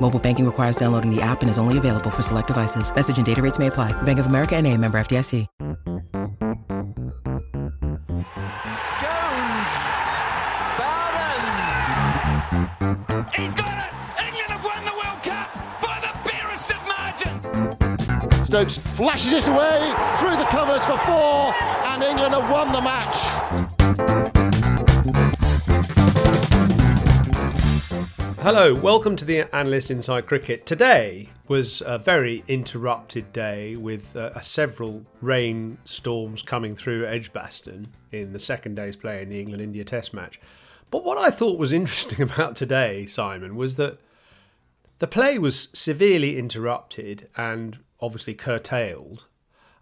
Mobile banking requires downloading the app and is only available for select devices. Message and data rates may apply. Bank of America and a member FDIC. Jones. Bowden. He's got it. England have won the World Cup by the barest of margins. Stokes flashes it away through the covers for four, and England have won the match. Hello, welcome to the Analyst Inside Cricket. Today was a very interrupted day with uh, several rain storms coming through Edgbaston in the second day's play in the England India Test match. But what I thought was interesting about today, Simon, was that the play was severely interrupted and obviously curtailed,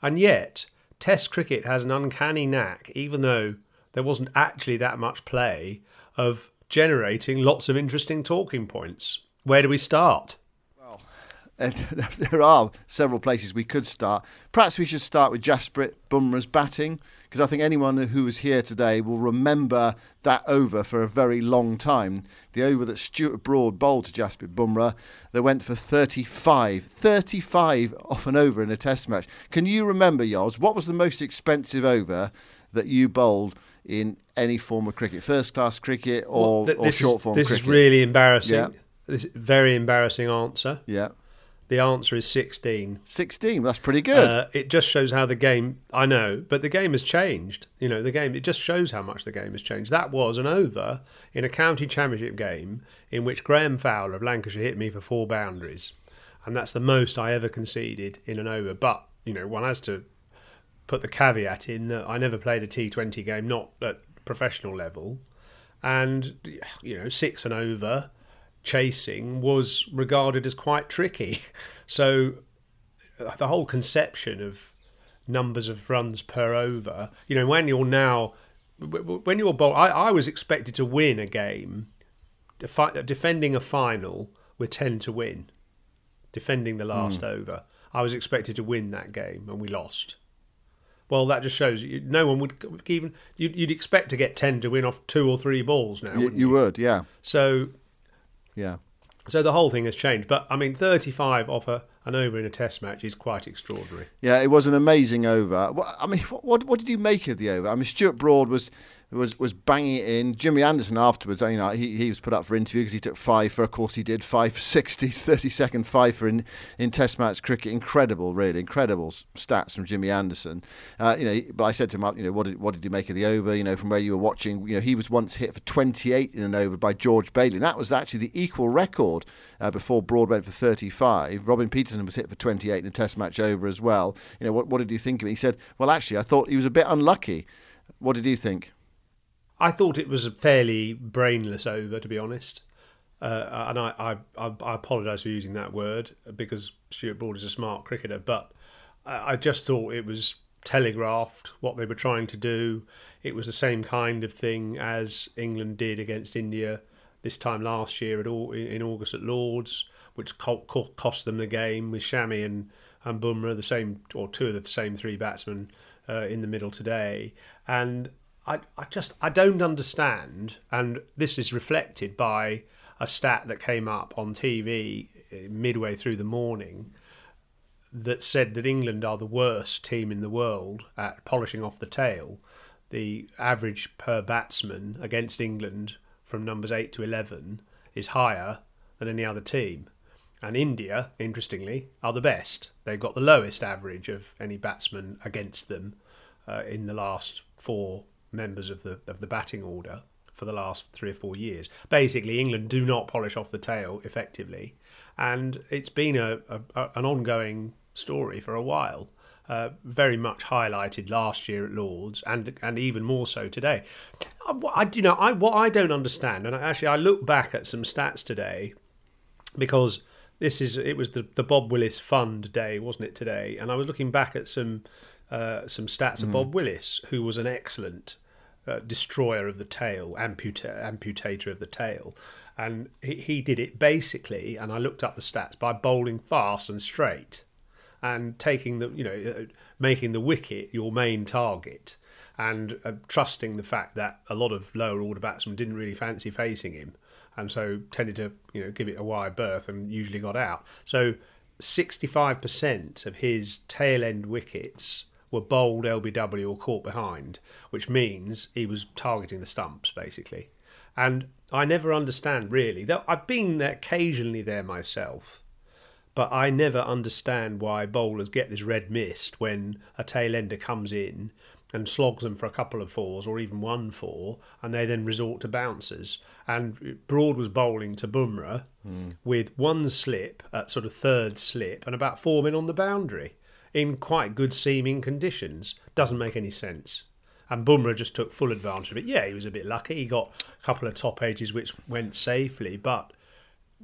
and yet Test cricket has an uncanny knack, even though there wasn't actually that much play, of generating lots of interesting talking points. Where do we start? Well, there are several places we could start. Perhaps we should start with Jasprit Bumrah's batting, because I think anyone who was here today will remember that over for a very long time. The over that Stuart Broad bowled to Jasprit Bumrah, they went for 35. 35 off an over in a test match. Can you remember, Yoz, what was the most expensive over that you bowled in any form of cricket, first class cricket or, Well, th- or short is, form This cricket? This is really embarrassing. Yeah. This is very embarrassing answer. Yeah. The answer is 16. 16, that's pretty good. Uh, it just shows how the game. I know, but the game has changed. You know, the game. It just shows how much the game has changed. That was an over in a county championship game in which Graham Fowler of Lancashire hit me for four boundaries, and that's the most I ever conceded in an over. But you know, one has to put the caveat in that I never played a T20 game, not at professional level, and you know, six and over chasing was regarded as quite tricky. So uh, the whole conception of numbers of runs per over, you know, when you're now, when you're bowl, I, I was expected to win a game, defi- defending a final with 10 to win, defending the last over. I was expected to win that game and we lost. Well, that just shows you, no one would even, you'd, you'd expect to get 10 to win off two or three balls now. you, wouldn't you would, yeah. So Yeah. so the whole thing has changed. But I mean, 35 off a, an over in a test match is quite extraordinary. Yeah, it was an amazing over. I mean, what, what what did you make of the over? I mean, Stuart Broad was was was banging it in. Jimmy Anderson afterwards, you know, he, he was put up for interview because he took five for. Of course, he did five for 60, 30 second five for in, in Test match cricket. Incredible, really incredible stats from Jimmy Anderson. Uh, you know, but I said to him, you know, what did what did you make of the over? You know, from where you were watching, you know, he was once hit for 28 in an over by George Bailey. And that was actually the equal record uh, before Broad went for 35. Robin Peterson was hit for 28 in a Test match over as well. You know, what what did you think of it? He said, well, actually, I thought he was a bit unlucky. What did you think? I thought it was a fairly brainless over, to be honest. Uh, and I, I, I, apologise for using that word because Stuart Broad is a smart cricketer, but I, just thought it was telegraphed what they were trying to do. It was the same kind of thing as England did against India this time last year at all in August at Lords, which co- co- cost them the game with Shami and and Bumrah, the same or two of the same three batsmen uh, in the middle today, and I, I just I don't understand, and this is reflected by a stat that came up on TV uh, midway through the morning that said that England are the worst team in the world at polishing off the tail. The average per batsman against England from numbers 8 to 11 is higher than any other team. And India, interestingly, are the best. They've got the lowest average of any batsman against them uh, in the last four members of the of the batting order for the last three or four years. Basically, England do not polish off the tail effectively, and it's been a, a an ongoing story for a while. Uh, very much highlighted last year at Lords, and and even more so today. I, I, you know, I what I don't understand, and actually I look back at some stats today because this is it was the, the Bob Willis Fund day, wasn't it today? And I was looking back at some uh, some stats mm. of Bob Willis, who was an excellent uh, destroyer of the tail, amputa- amputator of the tail, and he, he did it basically. And I looked up the stats by bowling fast and straight, and taking the you know uh, making the wicket your main target. And uh, trusting the fact that a lot of lower order batsmen didn't really fancy facing him, and so tended to you know give it a wide berth and usually got out. So 65% of his tail end wickets were bowled LBW or caught behind, which means he was targeting the stumps basically. And I never understand really. Though I've been there occasionally there myself, but I never understand why bowlers get this red mist when a tail ender comes in and slogs them for a couple of fours or even one four, and they then resort to bouncers. And Broad was bowling to Bumrah mm. with one slip at sort of third slip and about four men on the boundary in quite good seeming conditions. Doesn't make any sense. And Bumrah just took full advantage of it. Yeah, he was a bit lucky. He got a couple of top edges which went safely, but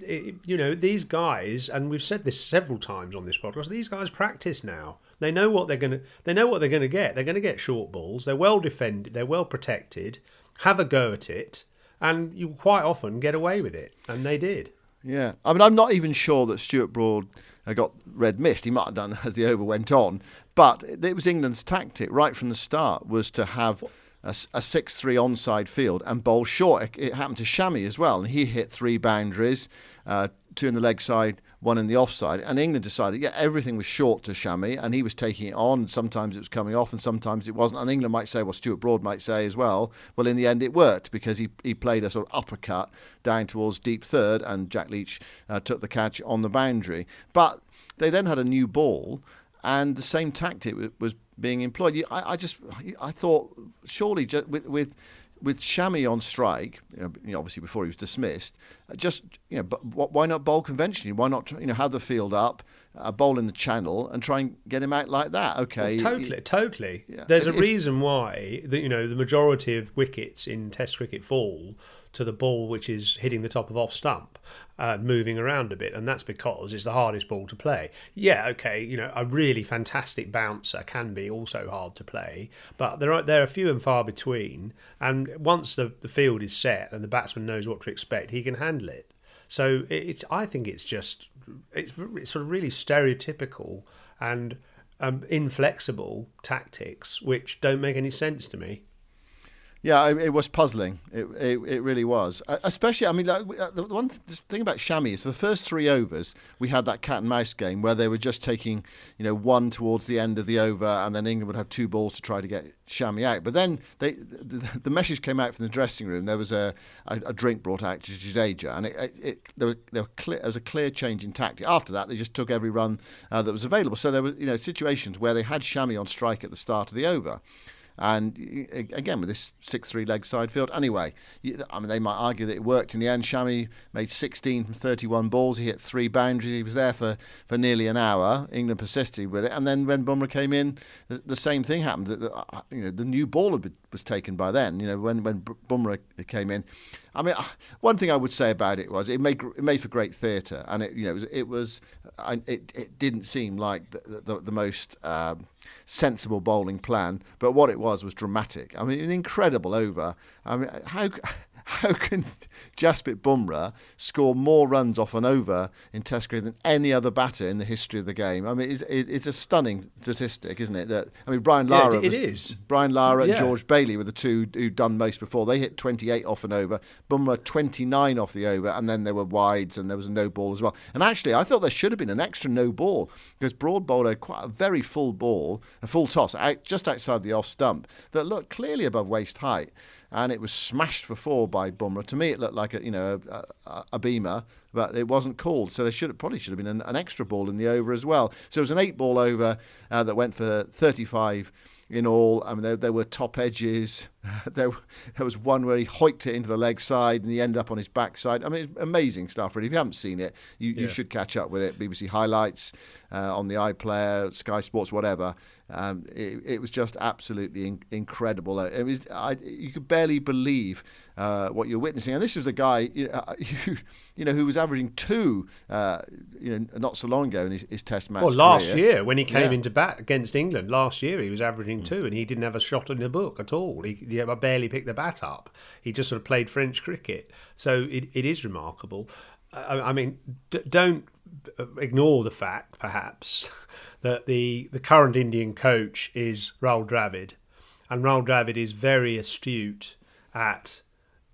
it, you know these guys, and we've said this several times on this podcast. These guys practice now. They know what they're going to. They know what they're going to get. They're going to get short balls. They're well defended. They're well protected. Have a go at it, and you quite often get away with it, and they did. Yeah, I mean, I'm not even sure that Stuart Broad uh, got red mist. He might have done as the over went on, but it was England's tactic right from the start was to have a, a 6-3 onside field and bowl short. It, it, happened to Shami as well, and he hit three boundaries, uh, two in the leg side, one in the offside. And England decided, yeah, everything was short to Shami, and he was taking it on. Sometimes it was coming off, and sometimes it wasn't. And England might say, well, Stuart Broad might say as well, well, in the end it worked because he, he played a sort of uppercut down towards deep third, and Jack Leach uh, took the catch on the boundary. But they then had a new ball, and the same tactic was being employed. I, I just, I thought, surely with, with with Shami on strike, you know, obviously before he was dismissed, uh, just you know, but why not bowl conventionally? Why not you know have the field up, a bowl in the channel, and try and get him out like that? Okay, well, totally, you, totally. Yeah. There's a reason why the, you know the majority of wickets in Test cricket fall to the ball which is hitting the top of off stump, uh, moving around a bit, and that's because it's the hardest ball to play. Yeah, okay, you know, a really fantastic bouncer can be also hard to play, but there are there are few and far between. And once the the field is set and the batsman knows what to expect, he can handle it. So it, I think it's just it's, it's sort of really stereotypical and um, inflexible tactics which don't make any sense to me. Yeah, it, it was puzzling. It, it, it really was. Especially, I mean, like, uh, the one thing about Shami is the first three overs we had that cat and mouse game where they were just taking, you know, one towards the end of the over, and then England would have two balls to try to get Shami out. But then they, the, the message came out from the dressing room. There was a, a, a drink brought out to Jadeja, and it, it, there, were, there, were clear, there was a clear change in tactic. After that, they just took every run uh, that was available. So there were, you know, situations where they had Shami on strike at the start of the over. And again, with this 6 3 leg side field. Anyway, I mean, they might argue that it worked in the end. Shami made 16 from 31 balls. He hit three boundaries. He was there for, for nearly an hour. England persisted with it. And then when Bumrah came in, the, the same thing happened. The, uh, you know, the new ball was taken by then. You know, when, when Bumrah came in. I mean, uh, one thing I would say about it was it made it made for great theatre, and it you know it was, it, was, it, it didn't seem like the the, the most um, sensible bowling plan, but what it was was dramatic. I mean, an incredible over. I mean, how how can Jasprit Bumrah score more runs off an over in Test cricket than any other batter in the history of the game? I mean, it's, it's a stunning statistic, isn't it? That I mean, Brian Yeah, Lara. it- it was- is. Brian Lara and George Bailey were the two who'd done most before. They hit 28 off and over. Bumrah 29 off the over, and then there were wides and there was a no ball as well. And actually, I thought there should have been an extra no ball because Broad bowled a quite a very full ball, a full toss out, just outside the off stump that looked clearly above waist height. And it was smashed for four by Bumrah. To me, it looked like a you know a, a, a beamer, but it wasn't called. So there should probably should have been an, an extra ball in the over as well. So it was an eight ball over uh, that went for 35 in all. I mean, there, there were top edges. there, there was one where he hoiked it into the leg side and he ended up on his backside. I mean, it's amazing stuff, really. If you haven't seen it, you, you should catch up with it. BBC Highlights uh, on the iPlayer, Sky Sports, whatever. Um, it, it was just absolutely in, incredible. Uh, It was, I, you could barely believe uh, what you're witnessing. And this was a guy, you know, who, you know, who was averaging two, uh, you know, not so long ago in his, his Test match. Well, last career. year when he came Yeah. into bat against England, last year he was averaging two, and he didn't have a shot in the book at all. He, he barely picked the bat up. He just sort of played French cricket, so it, it is remarkable. I, I mean, d- don't uh, ignore the fact, perhaps, that the the current Indian coach is Rahul Dravid, and Rahul Dravid is very astute at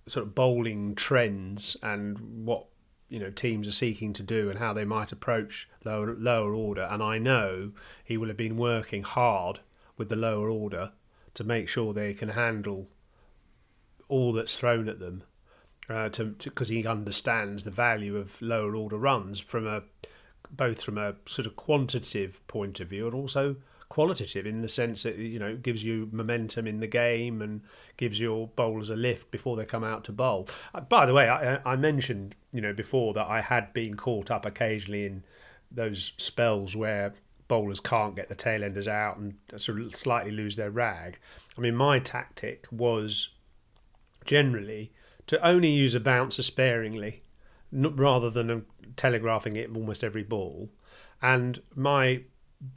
sort of bowling trends and what you know teams are seeking to do and how they might approach lower lower order. And I know he will have been working hard with the lower order to make sure they can handle all that's thrown at them. Uh, to because he understands the value of lower order runs from a both from a sort of quantitative point of view and also qualitative in the sense that you know gives you momentum in the game and gives your bowlers a lift before they come out to bowl. Uh, by the way, I, I mentioned you know before that I had been caught up occasionally in those spells where bowlers can't get the tail enders out and sort of slightly lose their rag. I mean, my tactic was generally to only use a bouncer sparingly rather than um, telegraphing it almost every ball. And my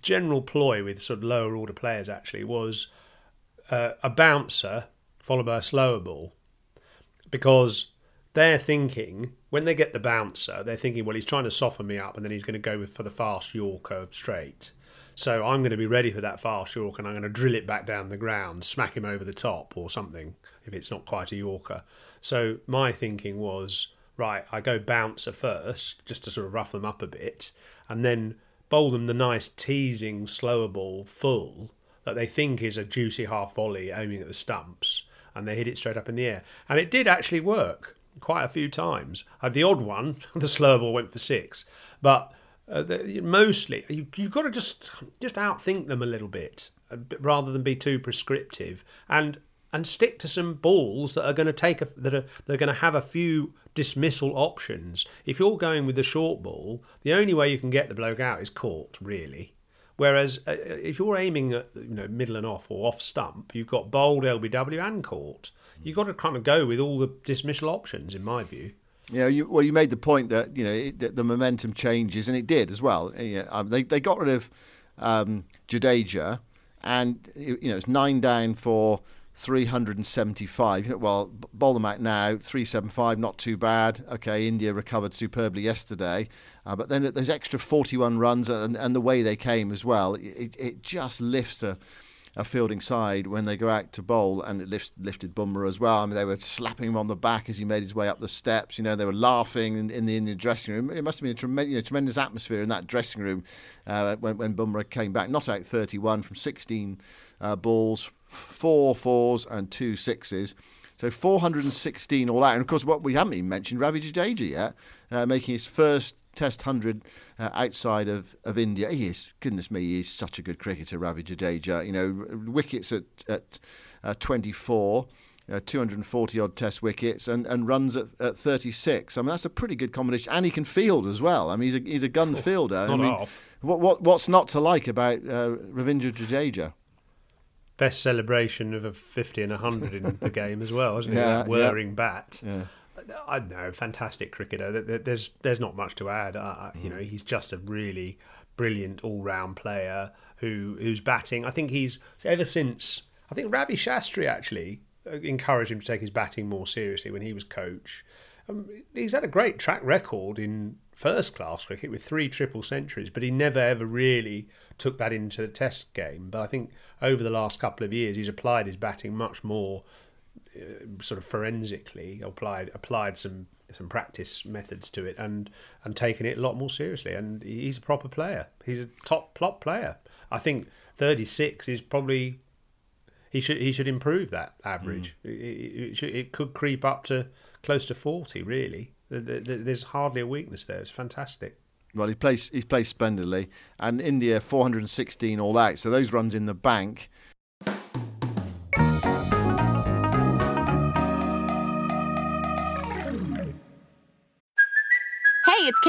general ploy with sort of lower order players actually was uh, a bouncer followed by a slower ball because they're thinking when they get the bouncer, they're thinking, well, he's trying to soften me up, and then he's going to go with, for the fast Yorker straight. So I'm going to be ready for that fast Yorker, and I'm going to drill it back down the ground, smack him over the top or something if it's not quite a Yorker. So my thinking was, right, I go bouncer first, just to sort of rough them up a bit, and then bowl them the nice teasing slower ball full that they think is a juicy half volley aiming at the stumps, and they hit it straight up in the air. And it did actually work quite a few times. Uh, the odd one, the slower ball went for six, but uh, the, mostly you, you've got to just just outthink them a little bit rather than be too prescriptive, and and stick to some balls that are going to take a, that are they're going to have a few dismissal options. If you're going with the short ball, the only way you can get the bloke out is caught, really. Whereas uh, if you're aiming at you know middle and off or off stump, you've got bowled, LBW, and caught. You've got to kind of go with all the dismissal options, in my view. Know, you, well, you made the point that you know it, that the momentum changes, and it did as well. Know, um, they they got rid of um, Jadeja, and you know it's nine down for 375. Well, bowl them out now, 375, not too bad. Okay, India recovered superbly yesterday, uh, but then those extra 41 runs and, and the way they came as well, it, it just lifts a a fielding side when they go out to bowl, and it lifts, lifted Bumrah as well. I mean, they were slapping him on the back as he made his way up the steps. You know, they were laughing in, in the Indian dressing room. It must have been a tremendous, you know, tremendous atmosphere in that dressing room uh, when, when Bumrah came back. Not out 31 from 16 uh, balls, four fours and two sixes. So 416 all out. And of course, what we haven't even mentioned, Ravi Jadeja yet, uh, making his first Test 100 uh, outside of, of India. He is, goodness me, he is such a good cricketer, Ravi Jadeja. You know, wickets at, at uh, 24. Uh, 240 odd test wickets and, and runs at, at 36. I mean, that's a pretty good combination. And he can field as well. I mean, he's a, he's a gun fielder. I mean, what, what, what's not to like about uh, Ravindra Jadeja? Best celebration of a 50 and a 100 in the game as well, isn't it? Yeah, That whirring bat. Yeah. I don't know, fantastic cricketer. There- there- There's there's not much to add. Uh, you know, he's just a really brilliant all-round player who who's batting. I think he's ever since. I think Ravi Shastri actually encouraged him to take his batting more seriously when he was coach. Um, he's had a great track record in first class cricket with three triple centuries, but he never ever really took that into the test game. But I think over the last couple of years, he's applied his batting much more uh, sort of forensically, applied applied some some practice methods to it, and and taken it a lot more seriously. And he's a proper player. He's a top plot player. I think 36 is probably he should he should improve that average. Mm. It, it, it, should, it could creep up to close to 40 really there's hardly a weakness there. It's fantastic. Well, he plays he plays splendidly, and India 416 all out. So those runs in the bank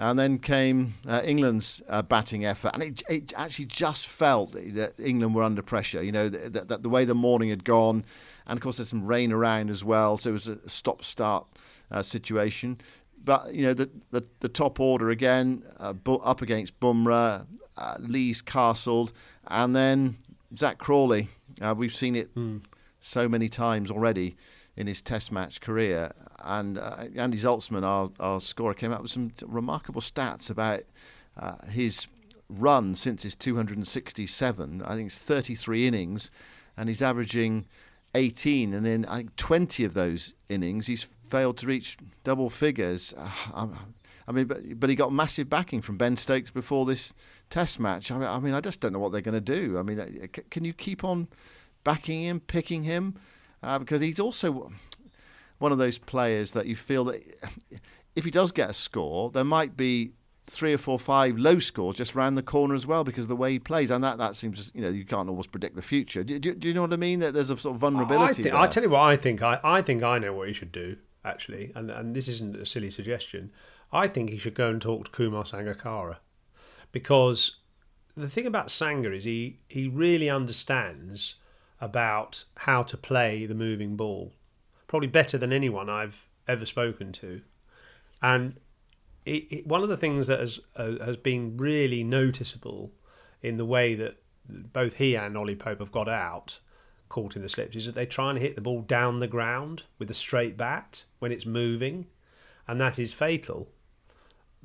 And then came uh, England's uh, batting effort, and it, it, actually just felt that England were under pressure. You know, that, that the way the morning had gone, and of course there's some rain around as well, so it was a stop-start uh, situation. But you know, the the, the top order again, uh, up against Bumrah, uh, Lees castled, and then Zak Crawley. Uh, we've seen it mm. so many times already in his Test match career. And uh, Andy Zaltzman, our, our scorer, came out with some remarkable stats about uh, his run since his 267. I think it's 33 innings, and he's averaging 18. And in I think 20 of those innings, he's failed to reach double figures. Uh, I mean, but, but he got massive backing from Ben Stokes before this Test match. I mean, I, mean, I just don't know what they're going to do. I mean, uh, can you keep on backing him, picking him? Uh, because he's also one of those players that you feel that if he does get a score, there might be three or four, five low scores just round the corner as well because of the way he plays, and that that seems you know you can't always predict the future. Do, do, do you know what I mean? That there's a sort of vulnerability. I, think, I tell you what I think. I, I think I know what he should do actually, and and this isn't a silly suggestion. I think he should go and talk to Kumar Sangakkara because the thing about Sanga is he he really understands about how to play the moving ball, probably better than anyone I've ever spoken to. And it, it, one of the things that has uh, has been really noticeable in the way that both he and Ollie Pope have got out caught in the slips is that they try and hit the ball down the ground with a straight bat when it's moving, and that is fatal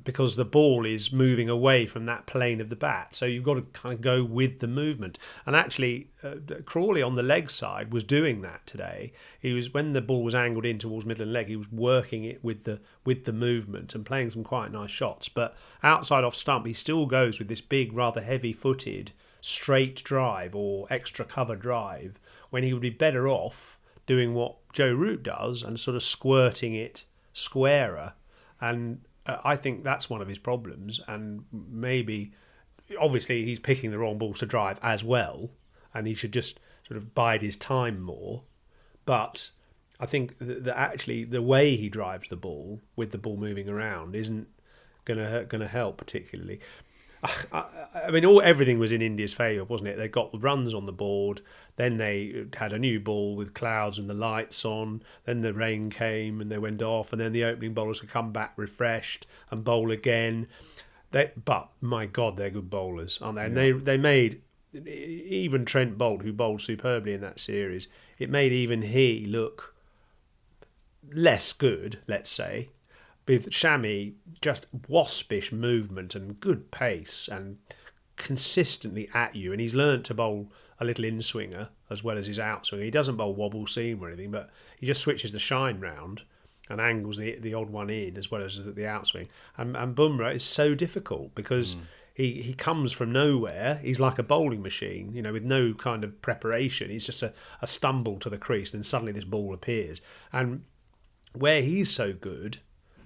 because the ball is moving away from that plane of the bat. So you've got to kind of go with the movement. And actually, uh, Crawley on the leg side was doing that today. He was when the ball was angled in towards middle and leg, he was working it with the with the movement and playing some quite nice shots. But outside off stump, he still goes with this big, rather heavy-footed straight drive or extra cover drive when he would be better off doing what Joe Root does and sort of squirting it squarer and uh, I think that's one of his problems, and maybe, obviously, he's picking the wrong balls to drive as well, and he should just sort of bide his time more. But I think that actually the way he drives the ball with the ball moving around isn't gonna gonna help particularly. I, I mean, all everything was in India's favour, wasn't it? They got the runs on the board. Then they had a new ball with clouds and the lights on. Then the rain came and they went off. And then the opening bowlers could come back refreshed and bowl again. They, but my God, they're good bowlers, aren't they? And they they made even Trent Boult, who bowled superbly in that series, it made even he look less good, let's say, with Shami, just waspish movement and good pace and consistently at you. And he's learnt to bowl a little in swinger as well as his outswing. He doesn't bowl wobble seam or anything, but he just switches the shine round and angles the the odd one in as well as the, outswing. And, and Bumrah is so difficult because hmm. he, he comes from nowhere. He's like a bowling machine, you know, with no kind of preparation. He's just a, a stumble to the crease, and suddenly this ball appears. And where he's so good,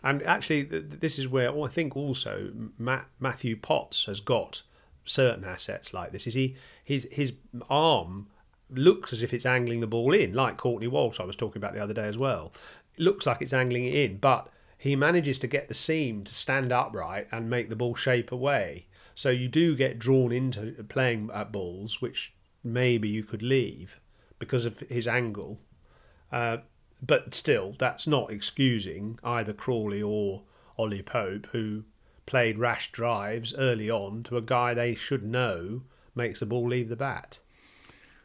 and actually, th- th- this is where I think also Matt, Matthew Potts has got certain assets like this. Is he his his arm looks as if it's angling the ball in, like Courtney Walsh I was talking about the other day as well. It looks like it's angling it in, but he manages to get the seam to stand upright and make the ball shape away. So you do get drawn into playing at balls, which maybe you could leave because of his angle. Uh, but still, that's not excusing either Crawley or Ollie Pope, who played rash drives early on to a guy they should know makes the ball leave the bat.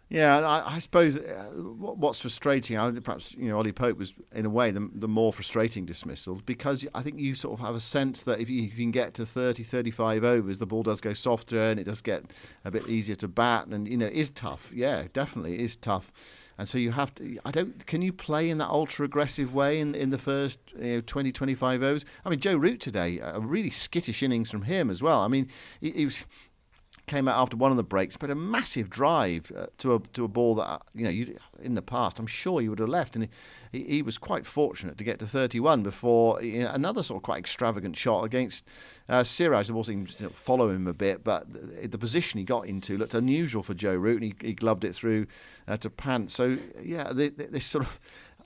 Yeah, I, I suppose uh, what's frustrating, I perhaps you know Ollie Pope was in a way the, the more frustrating dismissal because I think you sort of have a sense that if you, if you can get to 30, 35 overs, the ball does go softer and it does get a bit easier to bat, and you know it is tough. Yeah, definitely it is tough. And so you have to. I don't. Can you play in that ultra aggressive way in in the first you know, 20, 25 overs? I mean, Joe Root today, a really skittish innings from him as well. I mean, he, he was came out after one of the breaks, but a massive drive uh, to a to a ball that you know you in the past I'm sure you would have left, and he, he was quite fortunate to get to 31 before you know, another sort of quite extravagant shot against uh, Siraj. The ball seemed to follow him a bit, but the, the position he got into looked unusual for Joe Root, and he, he gloved it through uh, to Pant. So yeah, the, the, this sort of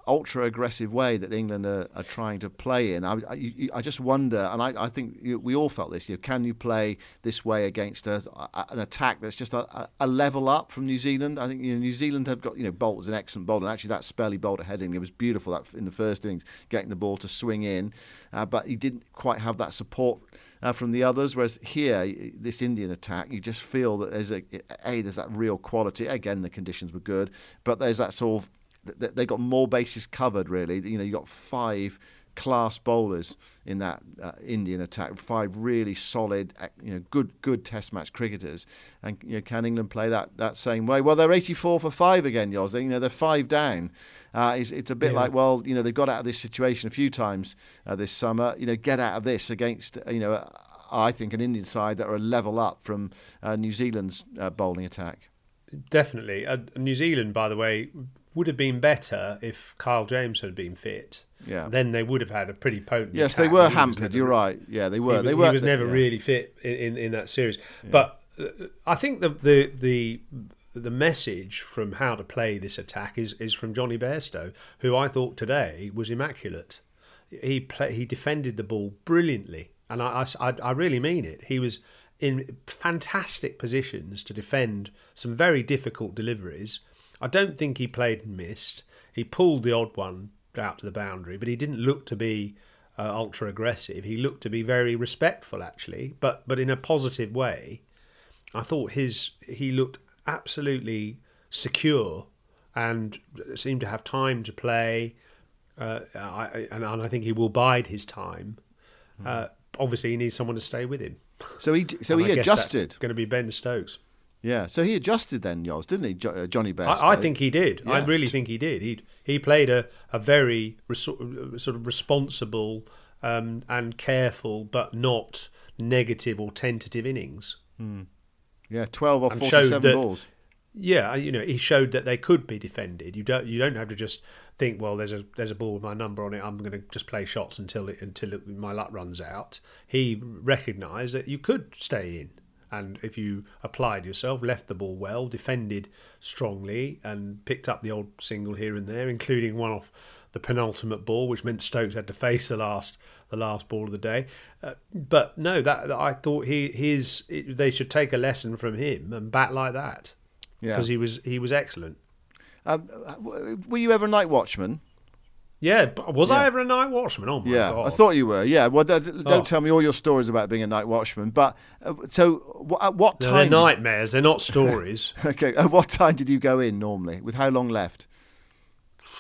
ultra aggressive way that England are, are trying to play in. I, I, I just wonder, and I, I think you, we all felt this. You know, can you play this way against a, a, an attack that's just a, a- level up from New Zealand? I think you know, New Zealand have got you know Boult was an excellent bowler, and actually that spell he bowled at it was beautiful. That in the first innings, getting the ball to swing in, uh, but he didn't quite have that support. Uh, from the others, whereas here, this Indian attack, you just feel that there's a, a there's that real quality. Again, the conditions were good, but there's that sort of they got more bases covered. Really, you know, you got five class bowlers in that uh, Indian attack, five really solid, uh, you know, good good Test match cricketers. And you know, can England play that that same way? Well, they're 84 for five again, Yoz. You know, they're five down. Uh, it's, it's a bit Yeah. like, well, you know, they've got out of this situation a few times uh, this summer. You know, get out of this against, uh, you know. I think an Indian side that are a level up from uh, New Zealand's uh, bowling attack. Definitely. Uh, New Zealand, by the way, would have been better if Kyle Jamieson had been fit. Yeah. Then they would have had a pretty potent. Yes, they were he hampered. never- You're right. Yeah, they were. He, was- they he were. was never yeah. really fit in, in, in that series. But uh, I think the, the the the message from how to play this attack is, is from Jonny Bairstow, who I thought today was immaculate. He play, he defended the ball brilliantly, and I, I, I really mean it. He was in fantastic positions to defend some very difficult deliveries. I don't think he played and missed. He pulled the odd one out to the boundary, but he didn't look to be uh, ultra aggressive. He looked to be very respectful, actually, but but in a positive way. I thought his he looked absolutely secure and seemed to have time to play. Uh, I, and, and I think he will bide his time. Uh, obviously, he needs someone to stay with him. So he so And he I guess that's adjusted. Going to be Ben Stokes. Yeah. So he adjusted then, Yoz, didn't he, jo- uh, Jonny Bairstow? I, I think he did. I really think he did. He he played a a very reso- sort of responsible um, and careful, but not negative or tentative innings. Yeah, twelve or forty-seven that- balls. Yeah, you know, he showed that they could be defended. You don't you don't have to just think, well, there's a there's a ball with my number on it. I'm going to just play shots until it until it, my luck runs out. He recognised that you could stay in, and if you applied yourself, left the ball well, defended strongly, and picked up the old single here and there, including one off the penultimate ball, which meant Stokes had to face the last the last ball of the day. Uh, but no, that I thought he his they should take a lesson from him and bat like that Yeah. because he was he was excellent. Um, uh, were you ever a night watchman? Yeah, but was I ever a night watchman? Oh my yeah, god! I thought you were. Yeah. Well, don't, don't Oh. tell me all your stories about being a night watchman. But uh, so, wh- at what No, they're time? nightmares. They're not stories. okay. At what time did you go in normally? With how long left?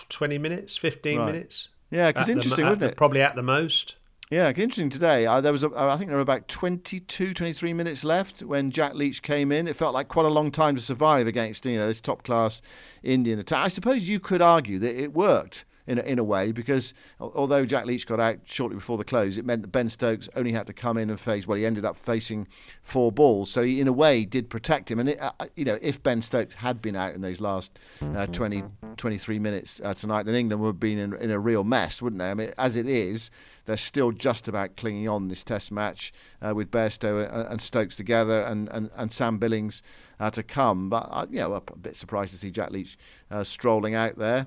Twenty minutes, fifteen Right. minutes. Yeah, because interesting, at wasn't the- it? Probably at the most. Yeah, interesting today. Uh, there was, a, I think there were about 22, 23 minutes left when Jack Leach came in. It felt like quite a long time to survive against you know this top class Indian attack. I suppose you could argue that it worked in a, in a way because although Jack Leach got out shortly before the close, it meant that Ben Stokes only had to come in and face. Well, he ended up facing four balls, so he in a way did protect him. And it, uh, you know, if Ben Stokes had been out in those last uh, 20, 23 minutes uh, tonight, then England would have been in, in, a real mess, wouldn't they? I mean, as it is, they're still just about clinging on this Test match uh, with Bairstow and Stokes together, and and, and Sam Billings uh, to come. But uh, you know, a bit surprised to see Jack Leach strolling out there.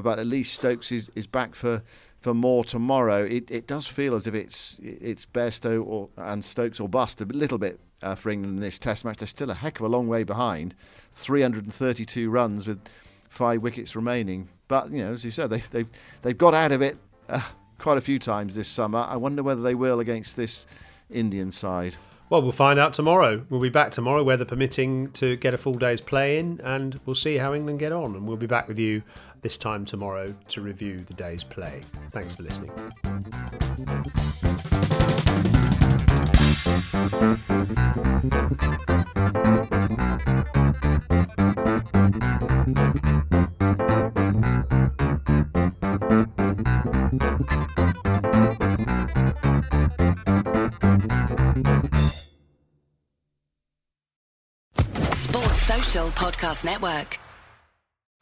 But at least Stokes is, is back for, for more tomorrow. It, it does feel as if it's it's Bairstow or and Stokes or bust a little bit uh, for England in this Test match. They're still a heck of a long way behind, 332 runs with five wickets remaining. But you know, as you said, they, they've they've got out of it uh, quite a few times this summer. I wonder whether they will against this Indian side. Well, we'll find out tomorrow. We'll be back tomorrow, weather permitting, to get a full day's play in, and we'll see how England get on. And we'll be back with you this time tomorrow to review the day's play. Thanks for listening. Sports Social Podcast Network.